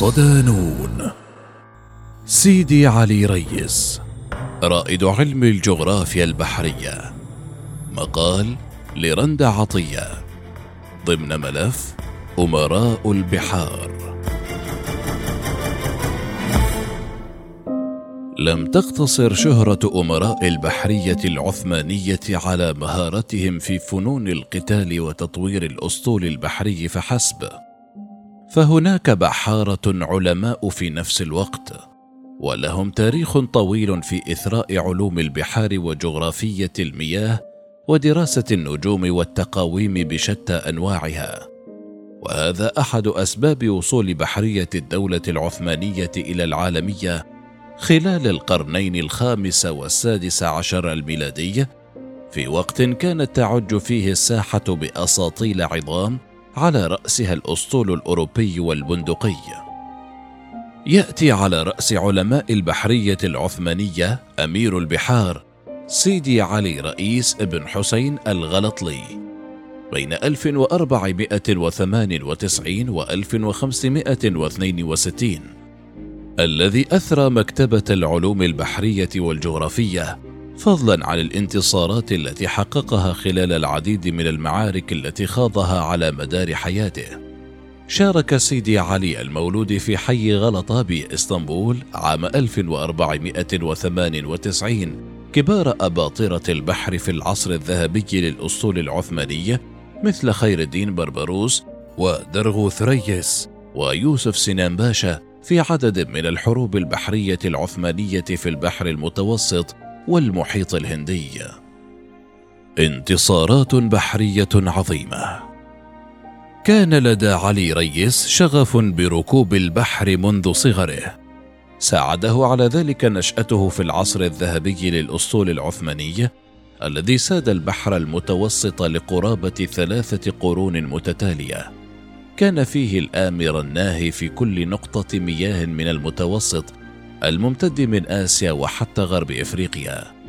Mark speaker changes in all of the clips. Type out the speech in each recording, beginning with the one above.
Speaker 1: صدانون سيدي علي ريس. رائد علم الجغرافيا البحرية. مقال لرندا عطية. ضمن ملف أمراء البحار. لم تقتصر شهرة أمراء البحرية العثمانية على مهارتهم في فنون القتال وتطوير الأسطول البحري فحسب. فهناك بحارة علماء في نفس الوقت ولهم تاريخ طويل في إثراء علوم البحار وجغرافية المياه ودراسة النجوم والتقاويم بشتى أنواعها. وهذا أحد أسباب وصول بحرية الدولة العثمانية إلى العالمية خلال القرنين الخامس والسادس عشر الميلادي في وقت كانت تعج فيه الساحة بأساطيل عظام على رأسها الأسطول الأوروبي والبندقي. يأتي على رأس علماء البحرية العثمانية أمير البحار سيدي علي رئيس ابن حسين الغلطلي. بين 1498 و 1562 الذي أثرى مكتبة العلوم البحرية والجغرافية فضلا عن الانتصارات التي حققها خلال العديد من المعارك التي خاضها على مدار حياته. شارك سيدي علي المولود في حي غلطة بإسطنبول عام 1498 كبار أباطرة البحر في العصر الذهبي للأسطول العثمانية مثل خير الدين بربروس ودرغوث ريس ويوسف سنان باشا في عدد من الحروب البحرية العثمانية في البحر المتوسط والمحيط الهندي. انتصارات بحرية عظيمة. كان لدى علي ريس شغف بركوب البحر منذ صغره. ساعده على ذلك نشأته في العصر الذهبي للأسطول العثماني الذي ساد البحر المتوسط لقرابة ثلاثة قرون متتالية. كان فيه الآمر الناهي في كل نقطة مياه من المتوسط الممتد من آسيا وحتى غرب إفريقيا.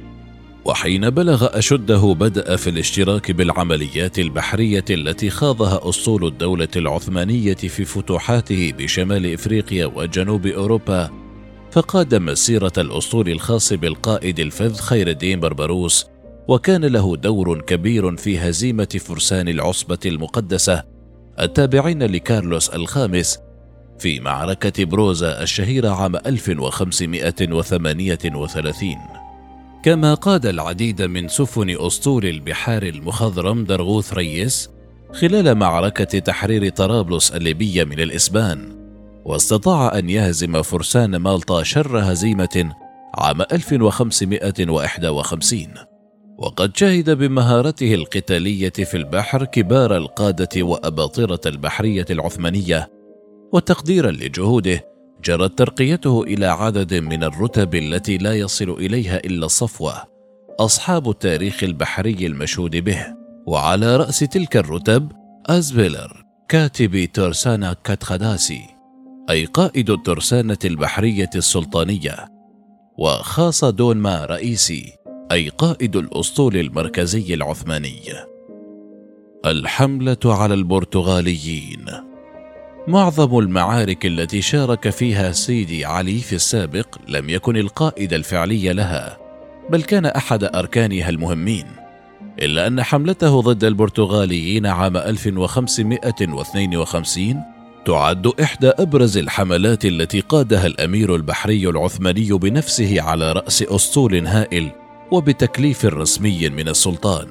Speaker 1: وحين بلغ أشده بدأ في الاشتراك بالعمليات البحرية التي خاضها أسطول الدولة العثمانية في فتوحاته بشمال إفريقيا وجنوب أوروبا فقاد مسيرة الأسطول الخاص بالقائد الفذ خير الدين بربروس وكان له دور كبير في هزيمة فرسان العصبة المقدسة التابعين لكارلوس الخامس في معركة بروزا الشهيرة عام 1538 كما قاد العديد من سفن أسطول البحار المخضرم درغوث ريس خلال معركة تحرير طرابلس الليبية من الإسبان واستطاع أن يهزم فرسان مالطا شر هزيمة عام 1551 وقد شهد بمهارته القتالية في البحر كبار القادة وأباطرة البحرية العثمانية وتقديرا لجهوده جرت ترقيته إلى عدد من الرتب التي لا يصل إليها إلا الصفوه أصحاب التاريخ البحري المشهود به. وعلى رأس تلك الرتب أزبيلر كاتب ترسانة كاتخداسي أي قائد الترسانة البحرية السلطانية. وخاص دونما رئيسي أي قائد الأسطول المركزي العثماني. الحملة على البرتغاليين. معظم المعارك التي شارك فيها سيدي علي في السابق لم يكن القائد الفعلي لها، بل كان أحد أركانها المهمين. إلا أن حملته ضد البرتغاليين عام 1552 تعد إحدى أبرز الحملات التي قادها الأمير البحري العثماني بنفسه على رأس أسطول هائل وبتكليف رسمي من السلطان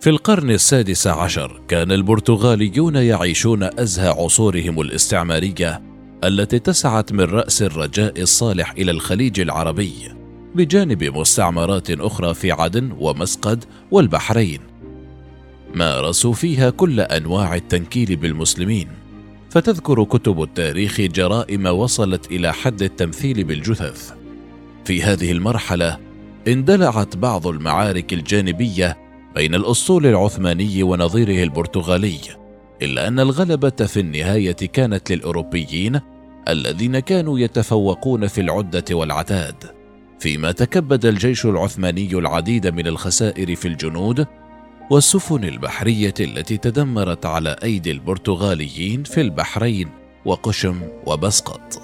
Speaker 1: في القرن السادس عشر كان البرتغاليون يعيشون أزهى عصورهم الاستعمارية التي تسعت من رأس الرجاء الصالح إلى الخليج العربي بجانب مستعمرات أخرى في عدن ومسقد والبحرين. مارسوا فيها كل أنواع التنكيل بالمسلمين فتذكر كتب التاريخ جرائم وصلت إلى حد التمثيل بالجثث. في هذه المرحلة اندلعت بعض المعارك الجانبية بين الاسطول العثماني ونظيره البرتغالي إلا أن الغلبة في النهاية كانت للأوروبيين الذين كانوا يتفوقون في العدة والعتاد فيما تكبد الجيش العثماني العديد من الخسائر في الجنود والسفن البحرية التي تدمرت على أيدي البرتغاليين في البحرين وقشم وبسقط.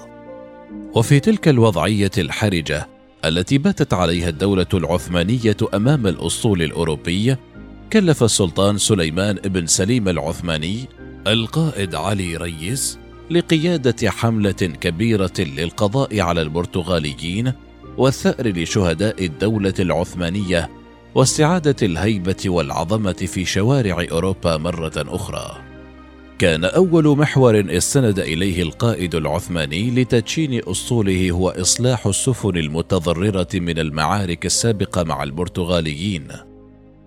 Speaker 1: وفي تلك الوضعية الحرجة التي باتت عليها الدولة العثمانية أمام الاسطول الأوروبي كلف السلطان سليمان بن سليم العثماني القائد علي ريس لقيادة حملة كبيرة للقضاء على البرتغاليين والثأر لشهداء الدولة العثمانية واستعادة الهيبة والعظمة في شوارع أوروبا مرة أخرى. كان أول محور استند إليه القائد العثماني لتدشين اسطوله هو إصلاح السفن المتضررة من المعارك السابقة مع البرتغاليين.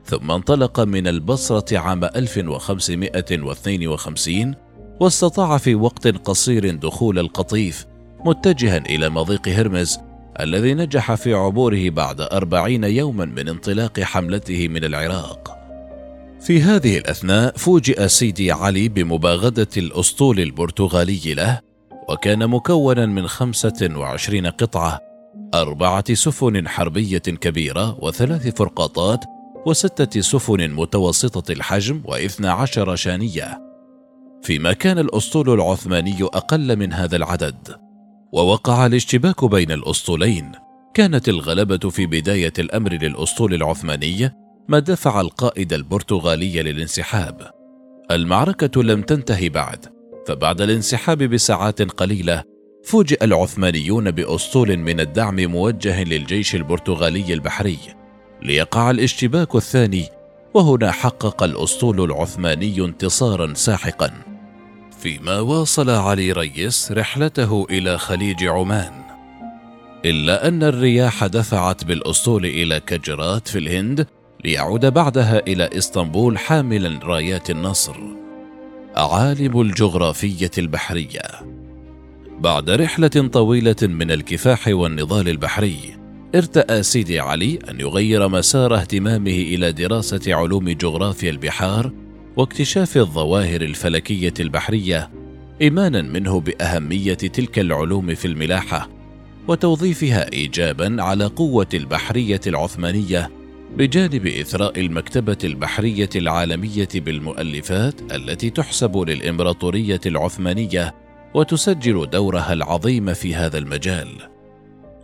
Speaker 1: ثم انطلق من البصرة عام 1552 واستطاع في وقت قصير دخول القطيف متجها إلى مضيق هرمز الذي نجح في عبوره بعد أربعين يوما من انطلاق حملته من العراق. في هذه الأثناء فوجئ سيدي علي بمباغدة الأسطول البرتغالي له وكان مكونا من خمسة وعشرين قطعة أربعة سفن حربية كبيرة وثلاث فرقاطات وستة سفن متوسطة الحجم واثنى عشر شانية. فيما كان الأسطول العثماني أقل من هذا العدد. ووقع الاشتباك بين الأسطولين كانت الغلبة في بداية الأمر للأسطول العثماني ما دفع القائد البرتغالي للانسحاب. المعركة لم تنتهي بعد فبعد الانسحاب بساعات قليلة فوجئ العثمانيون بأسطول من الدعم موجه للجيش البرتغالي البحري ليقع الاشتباك الثاني وهنا حقق الأسطول العثماني انتصارا ساحقا. فيما واصل علي ريس رحلته إلى خليج عمان. إلا أن الرياح دفعت بالأسطول إلى كجرات في الهند ليعود بعدها إلى إسطنبول حاملا رايات النصر عالم الجغرافية البحرية. بعد رحلة طويلة من الكفاح والنضال البحري ارتأى سيدي علي أن يغير مسار اهتمامه إلى دراسة علوم جغرافيا البحار واكتشاف الظواهر الفلكية البحرية ايمانا منه بأهمية تلك العلوم في الملاحة وتوظيفها ايجابا على قوة البحرية العثمانية بجانب إثراء المكتبة البحرية العالمية بالمؤلفات التي تحسب للإمبراطورية العثمانية وتسجل دورها العظيم في هذا المجال.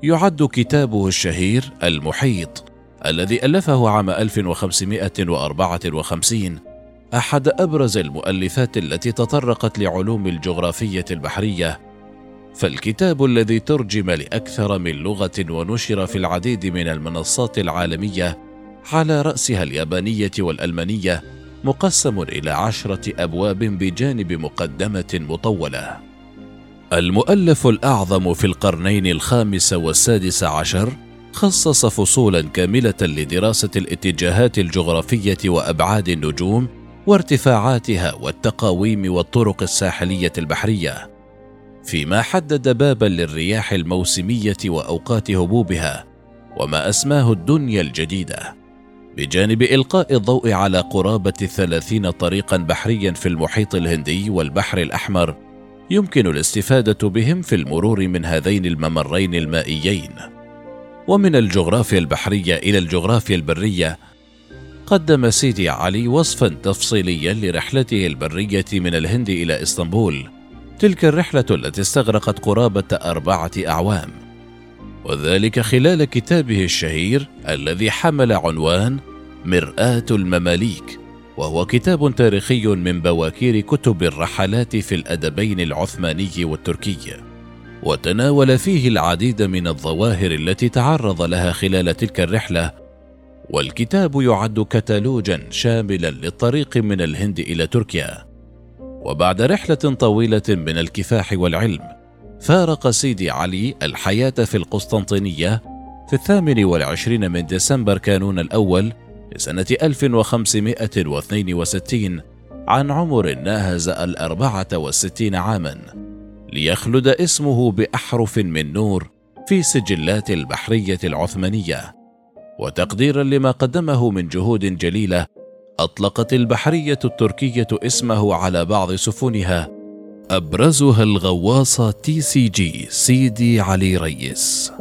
Speaker 1: يعد كتابه الشهير المحيط الذي ألفه عام 1554 أحد أبرز المؤلفات التي تطرقت لعلوم الجغرافية البحرية. فالكتاب الذي ترجم لأكثر من لغة ونشر في العديد من المنصات العالمية على رأسها اليابانية والألمانية مقسم إلى عشرة أبواب بجانب مقدمة مطولة. المؤلف الأعظم في القرنين الخامس والسادس عشر خصص فصولا كاملة لدراسة الاتجاهات الجغرافية وأبعاد النجوم وارتفاعاتها والتقاويم والطرق الساحلية البحرية فيما حدد بابا للرياح الموسمية وأوقات هبوبها وما أسماه الدنيا الجديدة. بجانب إلقاء الضوء على قرابة ثلاثين طريقا بحريا في المحيط الهندي والبحر الأحمر يمكن الاستفادة بهم في المرور من هذين الممرين المائيين. ومن الجغرافيا البحرية إلى الجغرافيا البرية قدم سيدي علي وصفا تفصيليا لرحلته البرية من الهند إلى إسطنبول تلك الرحلة التي استغرقت قرابة أربعة أعوام. وذلك خلال كتابه الشهير الذي حمل عنوان مرآة المماليك وهو كتاب تاريخي من بواكير كتب الرحلات في الأدبين العثماني والتركي. وتناول فيه العديد من الظواهر التي تعرض لها خلال تلك الرحلة. والكتاب يعد كتالوجا شاملا للطريق من الهند إلى تركيا. وبعد رحلة طويلة من الكفاح والعلم فارق سيدي علي الحياة في القسطنطينية في الثامن والعشرين من ديسمبر كانون الأول لسنة 1562 عن عمر ناهز الأربعة والستين عاما ليخلد اسمه بأحرف من نور في سجلات البحرية العثمانية. وتقديرا لما قدمه من جهود جليلة أطلقت البحرية التركية اسمه على بعض سفنها أبرزها الغواصة تي سي جي سيدي علي ريس.